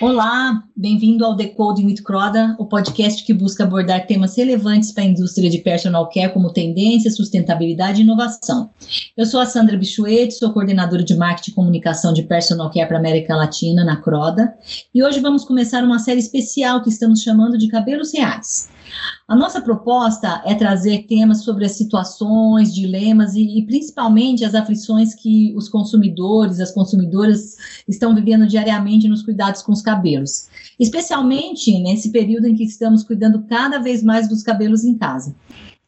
Olá, bem-vindo ao Decoding with Croda, o podcast que busca abordar temas relevantes para a indústria de personal care como tendência, sustentabilidade e inovação. Eu sou a Sandra Bichuete, sou coordenadora de marketing e comunicação de personal care para a América Latina na Croda, e hoje vamos começar uma série especial que estamos chamando de Cabelos Reais. A nossa proposta é trazer temas sobre as situações, dilemas e, e, principalmente as aflições que os consumidores, as consumidoras estão vivendo diariamente nos cuidados com os cabelos, especialmente nesse período em que estamos cuidando cada vez mais dos cabelos em casa.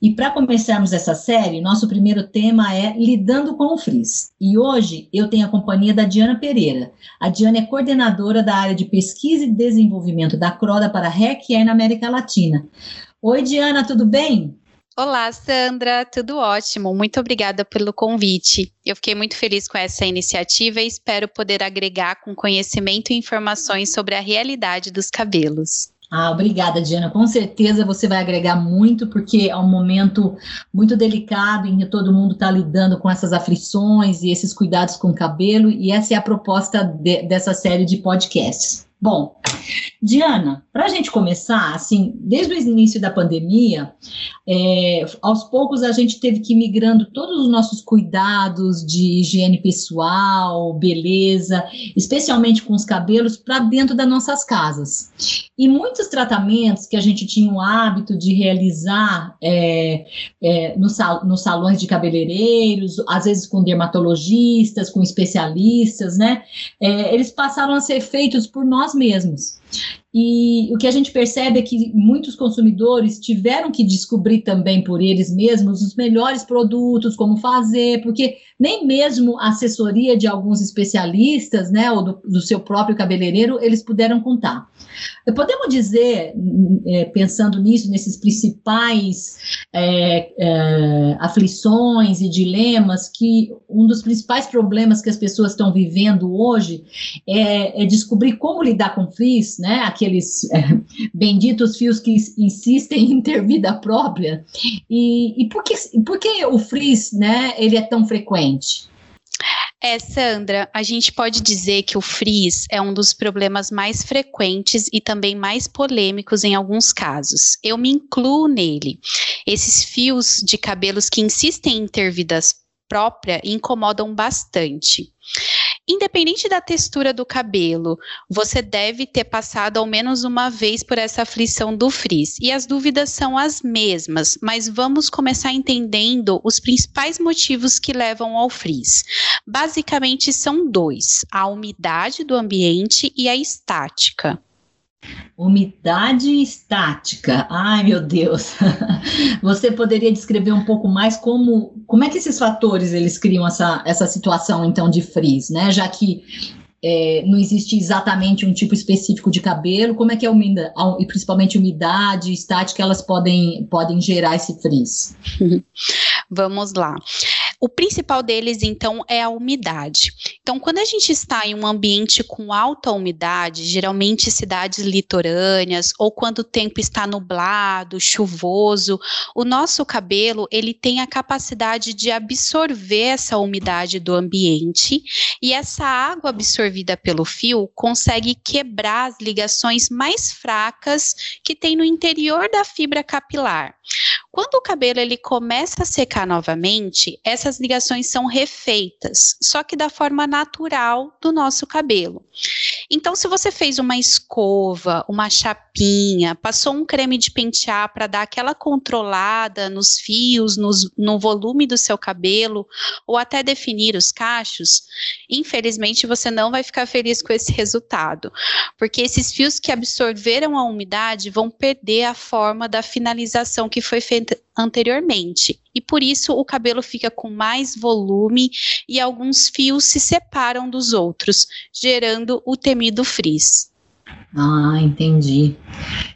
E para começarmos essa série, nosso primeiro tema é Lidando com o Frizz. E hoje eu tenho a companhia da Diana Pereira. A Diana é coordenadora da área de pesquisa e desenvolvimento da Croda para Hair Care na América Latina. Oi, Diana, tudo bem? Olá, Sandra, tudo ótimo. Muito obrigada pelo convite. Eu fiquei muito feliz com essa iniciativa e espero poder agregar com conhecimento e informações sobre a realidade dos cabelos. Ah, obrigada, Diana. Com certeza você vai agregar muito, porque é um momento muito delicado em que todo mundo está lidando com essas aflições e esses cuidados com o cabelo, e essa é a proposta de, dessa série de podcasts. Bom, Diana, para a gente começar, assim, desde o início da pandemia, é, aos poucos a gente teve que ir migrando todos os nossos cuidados de higiene pessoal, beleza, especialmente com os cabelos, para dentro das nossas casas. E muitos tratamentos que a gente tinha o hábito de realizar é, é, nos, sal, nos salões de cabeleireiros, às vezes com dermatologistas, com especialistas, né? É, eles passaram a ser feitos por nós mesmos. E o que a gente percebe é que muitos consumidores tiveram que descobrir também por eles mesmos os melhores produtos, como fazer, porque nem mesmo a assessoria de alguns especialistas, né, ou do, do seu próprio cabeleireiro, eles puderam contar. Podemos dizer, é, pensando nisso, nesses principais é, é, aflições e dilemas, que um dos principais problemas que as pessoas estão vivendo hoje é, é descobrir como lidar com frizz, né, aqueles é, benditos fios que insistem em ter vida própria. E, e por, que, por que o frizz, né, ele é tão frequente? É, Sandra, a gente pode dizer que o frizz é um dos problemas mais frequentes e também mais polêmicos em alguns casos. Eu me incluo nele. Esses fios de cabelos que insistem em ter vidas própria incomodam bastante. Independente da textura do cabelo, você deve ter passado ao menos uma vez por essa aflição do frizz. E as dúvidas são as mesmas, mas vamos começar entendendo os principais motivos que levam ao frizz. Basicamente são dois: a umidade do ambiente e a estática. Umidade estática. Ai, meu Deus. Você poderia descrever um pouco mais como, como é que esses fatores eles criam essa, essa situação então de frizz, né? Já que é, não existe exatamente um tipo específico de cabelo, como é que é a umidade, e principalmente umidade, estática, elas podem, podem gerar esse frizz? Vamos lá. O principal deles, então, é a umidade. Então, quando a gente está em um ambiente com alta umidade, geralmente cidades litorâneas, ou quando o tempo está nublado, chuvoso, o nosso cabelo ele tem a capacidade de absorver essa umidade do ambiente e essa água absorvida pelo fio consegue quebrar as ligações mais fracas que tem no interior da fibra capilar. Quando o cabelo ele começa a secar novamente, essas ligações são refeitas, só que da forma natural do nosso cabelo. Então, se você fez uma escova, uma chapinha, passou um creme de pentear para dar aquela controlada nos fios, nos, no volume do seu cabelo, ou até definir os cachos, infelizmente você não vai ficar feliz com esse resultado, porque esses fios que absorveram a umidade vão perder a forma da finalização que foi feita anteriormente. E por isso o cabelo fica com mais volume e alguns fios se separam dos outros, gerando o temido frizz. Ah, entendi.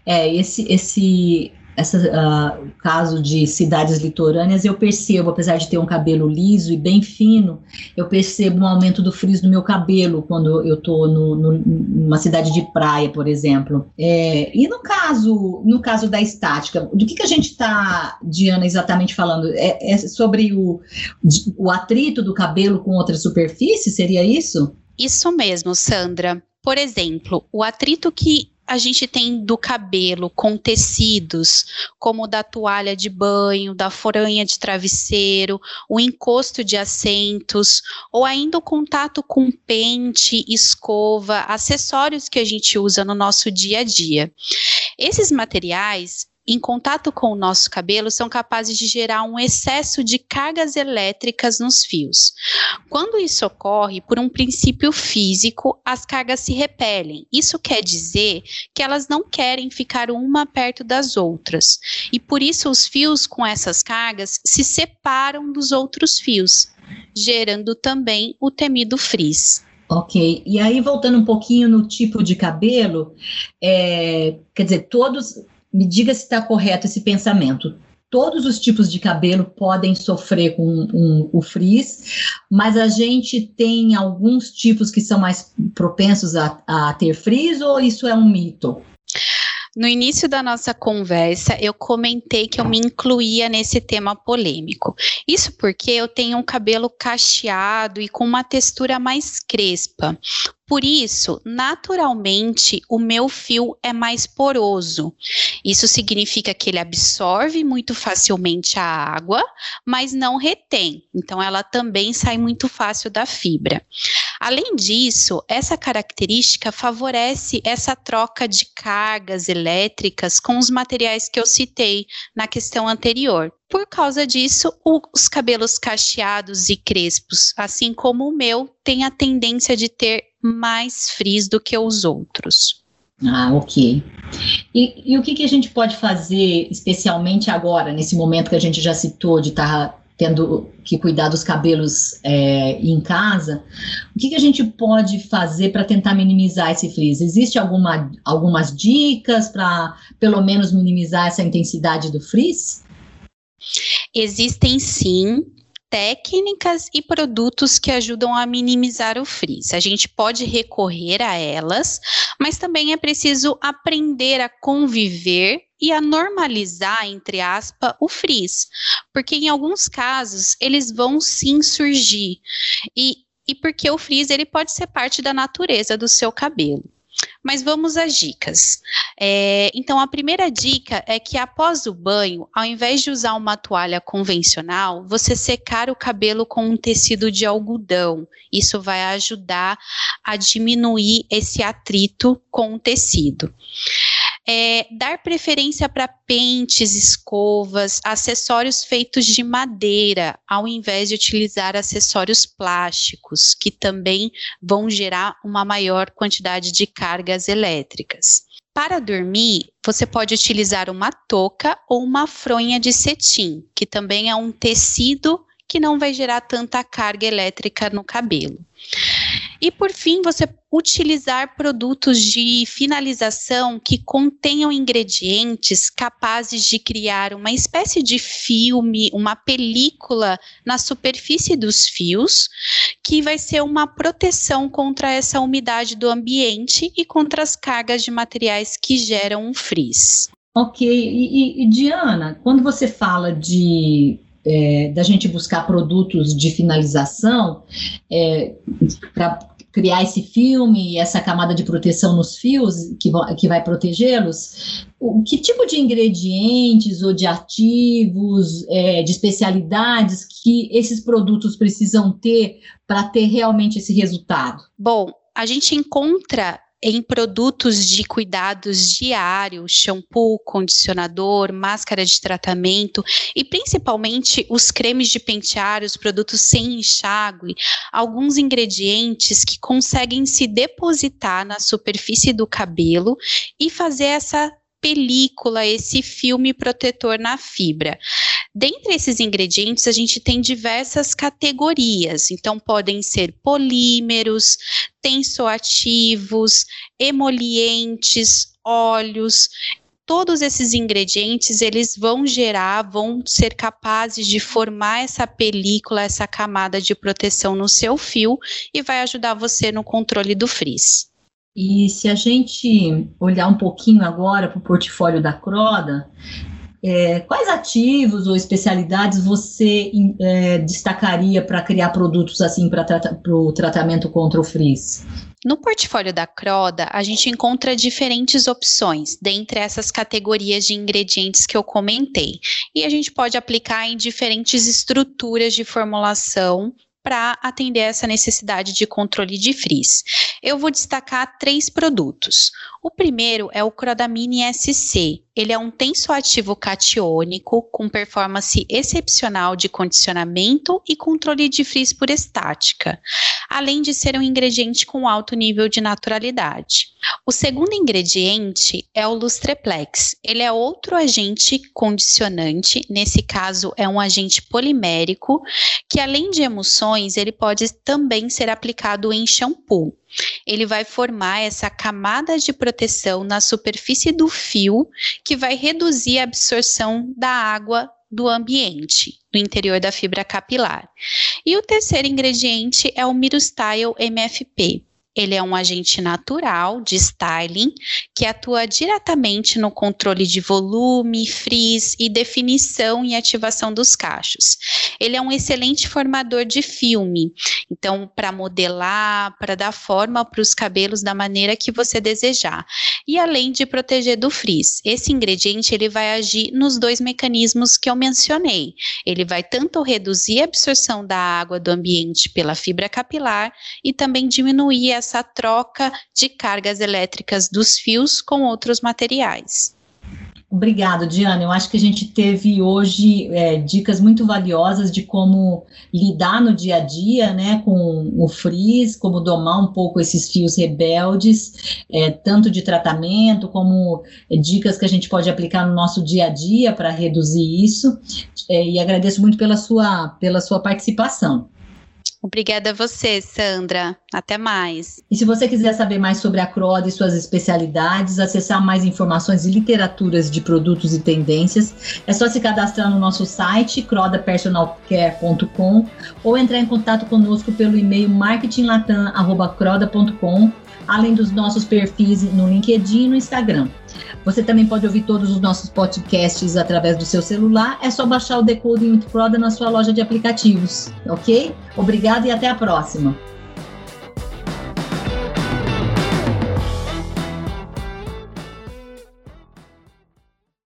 É, esse, esse essa, uh, caso de cidades litorâneas, eu percebo, apesar de ter um cabelo liso e bem fino, eu percebo um aumento do frizz no meu cabelo quando eu estou numa cidade de praia, por exemplo. É, e no caso, no caso da estática, do que, que a gente está, Diana, exatamente falando? É, é sobre o, o atrito do cabelo com outra superfície? Seria isso? Isso mesmo, Sandra. Por exemplo, o atrito que a gente tem do cabelo com tecidos, como da toalha de banho, da foranha de travesseiro, o encosto de assentos, ou ainda o contato com pente, escova, acessórios que a gente usa no nosso dia a dia. Esses materiais em contato com o nosso cabelo são capazes de gerar um excesso de cargas elétricas nos fios. Quando isso ocorre, por um princípio físico, as cargas se repelem. Isso quer dizer que elas não querem ficar uma perto das outras. E por isso os fios com essas cargas se separam dos outros fios, gerando também o temido frizz. Ok, e aí voltando um pouquinho no tipo de cabelo, é, quer dizer, todos me diga se está correto esse pensamento. Todos os tipos de cabelo podem sofrer com um, o frizz, mas a gente tem alguns tipos que são mais propensos a, a ter frizz ou isso é um mito? No início da nossa conversa, eu comentei que eu me incluía nesse tema polêmico. Isso porque eu tenho um cabelo cacheado e com uma textura mais crespa. Por isso, naturalmente, o meu fio é mais poroso. Isso significa que ele absorve muito facilmente a água, mas não retém. Então, ela também sai muito fácil da fibra. Além disso, essa característica favorece essa troca de cargas elétricas com os materiais que eu citei na questão anterior. Por causa disso, os cabelos cacheados e crespos, assim como o meu, têm a tendência de ter mais frizz do que os outros. Ah, ok. E, e o que, que, a gente pode fazer, especialmente agora, nesse momento que a gente já citou de estar tá tendo que cuidar dos cabelos é, em casa, o que, que, a gente pode fazer para tentar minimizar esse frizz? Existe alguma, algumas dicas para, pelo menos, minimizar essa intensidade do frizz? Existem sim, técnicas e produtos que ajudam a minimizar o frizz. A gente pode recorrer a elas, mas também é preciso aprender a conviver e a normalizar, entre aspas, o frizz, porque em alguns casos eles vão sim surgir e, e porque o frizz ele pode ser parte da natureza do seu cabelo. Mas vamos às dicas. É, então, a primeira dica é que após o banho, ao invés de usar uma toalha convencional, você secar o cabelo com um tecido de algodão. Isso vai ajudar a diminuir esse atrito com o tecido é, dar preferência para pentes, escovas, acessórios feitos de madeira, ao invés de utilizar acessórios plásticos, que também vão gerar uma maior quantidade de cargas elétricas. Para dormir, você pode utilizar uma touca ou uma fronha de cetim, que também é um tecido que não vai gerar tanta carga elétrica no cabelo. E por fim, você utilizar produtos de finalização que contenham ingredientes capazes de criar uma espécie de filme, uma película na superfície dos fios, que vai ser uma proteção contra essa umidade do ambiente e contra as cargas de materiais que geram um frizz. Ok, e, e, e Diana, quando você fala de é, da gente buscar produtos de finalização é, para criar esse filme e essa camada de proteção nos fios que, que vai protegê-los, que tipo de ingredientes ou de ativos, é, de especialidades que esses produtos precisam ter para ter realmente esse resultado? Bom, a gente encontra em produtos de cuidados diários, shampoo, condicionador, máscara de tratamento e principalmente os cremes de pentear, os produtos sem enxágue, alguns ingredientes que conseguem se depositar na superfície do cabelo e fazer essa película, esse filme protetor na fibra. Dentre esses ingredientes, a gente tem diversas categorias. Então, podem ser polímeros, tensoativos, emolientes, óleos. Todos esses ingredientes, eles vão gerar, vão ser capazes de formar essa película, essa camada de proteção no seu fio e vai ajudar você no controle do frizz. E se a gente olhar um pouquinho agora para o portfólio da Croda, é, quais ativos ou especialidades você é, destacaria para criar produtos assim para o tratamento contra o frizz? No portfólio da Croda, a gente encontra diferentes opções dentre essas categorias de ingredientes que eu comentei. E a gente pode aplicar em diferentes estruturas de formulação para atender essa necessidade de controle de frizz. Eu vou destacar três produtos. O primeiro é o Crodamine SC. Ele é um tensoativo catiônico com performance excepcional de condicionamento e controle de frizz por estática, além de ser um ingrediente com alto nível de naturalidade. O segundo ingrediente é o Lustreplex. Ele é outro agente condicionante, nesse caso é um agente polimérico, que além de emulsões, ele pode também ser aplicado em shampoo. Ele vai formar essa camada de proteção na superfície do fio, que vai reduzir a absorção da água do ambiente, do interior da fibra capilar. E o terceiro ingrediente é o Mirustyle MFP. Ele é um agente natural de styling que atua diretamente no controle de volume, frizz e definição e ativação dos cachos. Ele é um excelente formador de filme, então para modelar, para dar forma para os cabelos da maneira que você desejar. E além de proteger do frizz, esse ingrediente ele vai agir nos dois mecanismos que eu mencionei. Ele vai tanto reduzir a absorção da água do ambiente pela fibra capilar e também diminuir a essa troca de cargas elétricas dos fios com outros materiais. Obrigado, Diana. Eu acho que a gente teve hoje é, dicas muito valiosas de como lidar no dia a dia, né, com o frizz, como domar um pouco esses fios rebeldes, é, tanto de tratamento como é, dicas que a gente pode aplicar no nosso dia a dia para reduzir isso. É, e agradeço muito pela sua, pela sua participação. Obrigada a você, Sandra. Até mais. E se você quiser saber mais sobre a Croda e suas especialidades, acessar mais informações e literaturas de produtos e tendências, é só se cadastrar no nosso site crodapersonalcare.com ou entrar em contato conosco pelo e-mail marketinglatam@croda.com, além dos nossos perfis no LinkedIn e no Instagram. Você também pode ouvir todos os nossos podcasts através do seu celular. É só baixar o Decoding with Proda na sua loja de aplicativos, ok? Obrigada e até a próxima.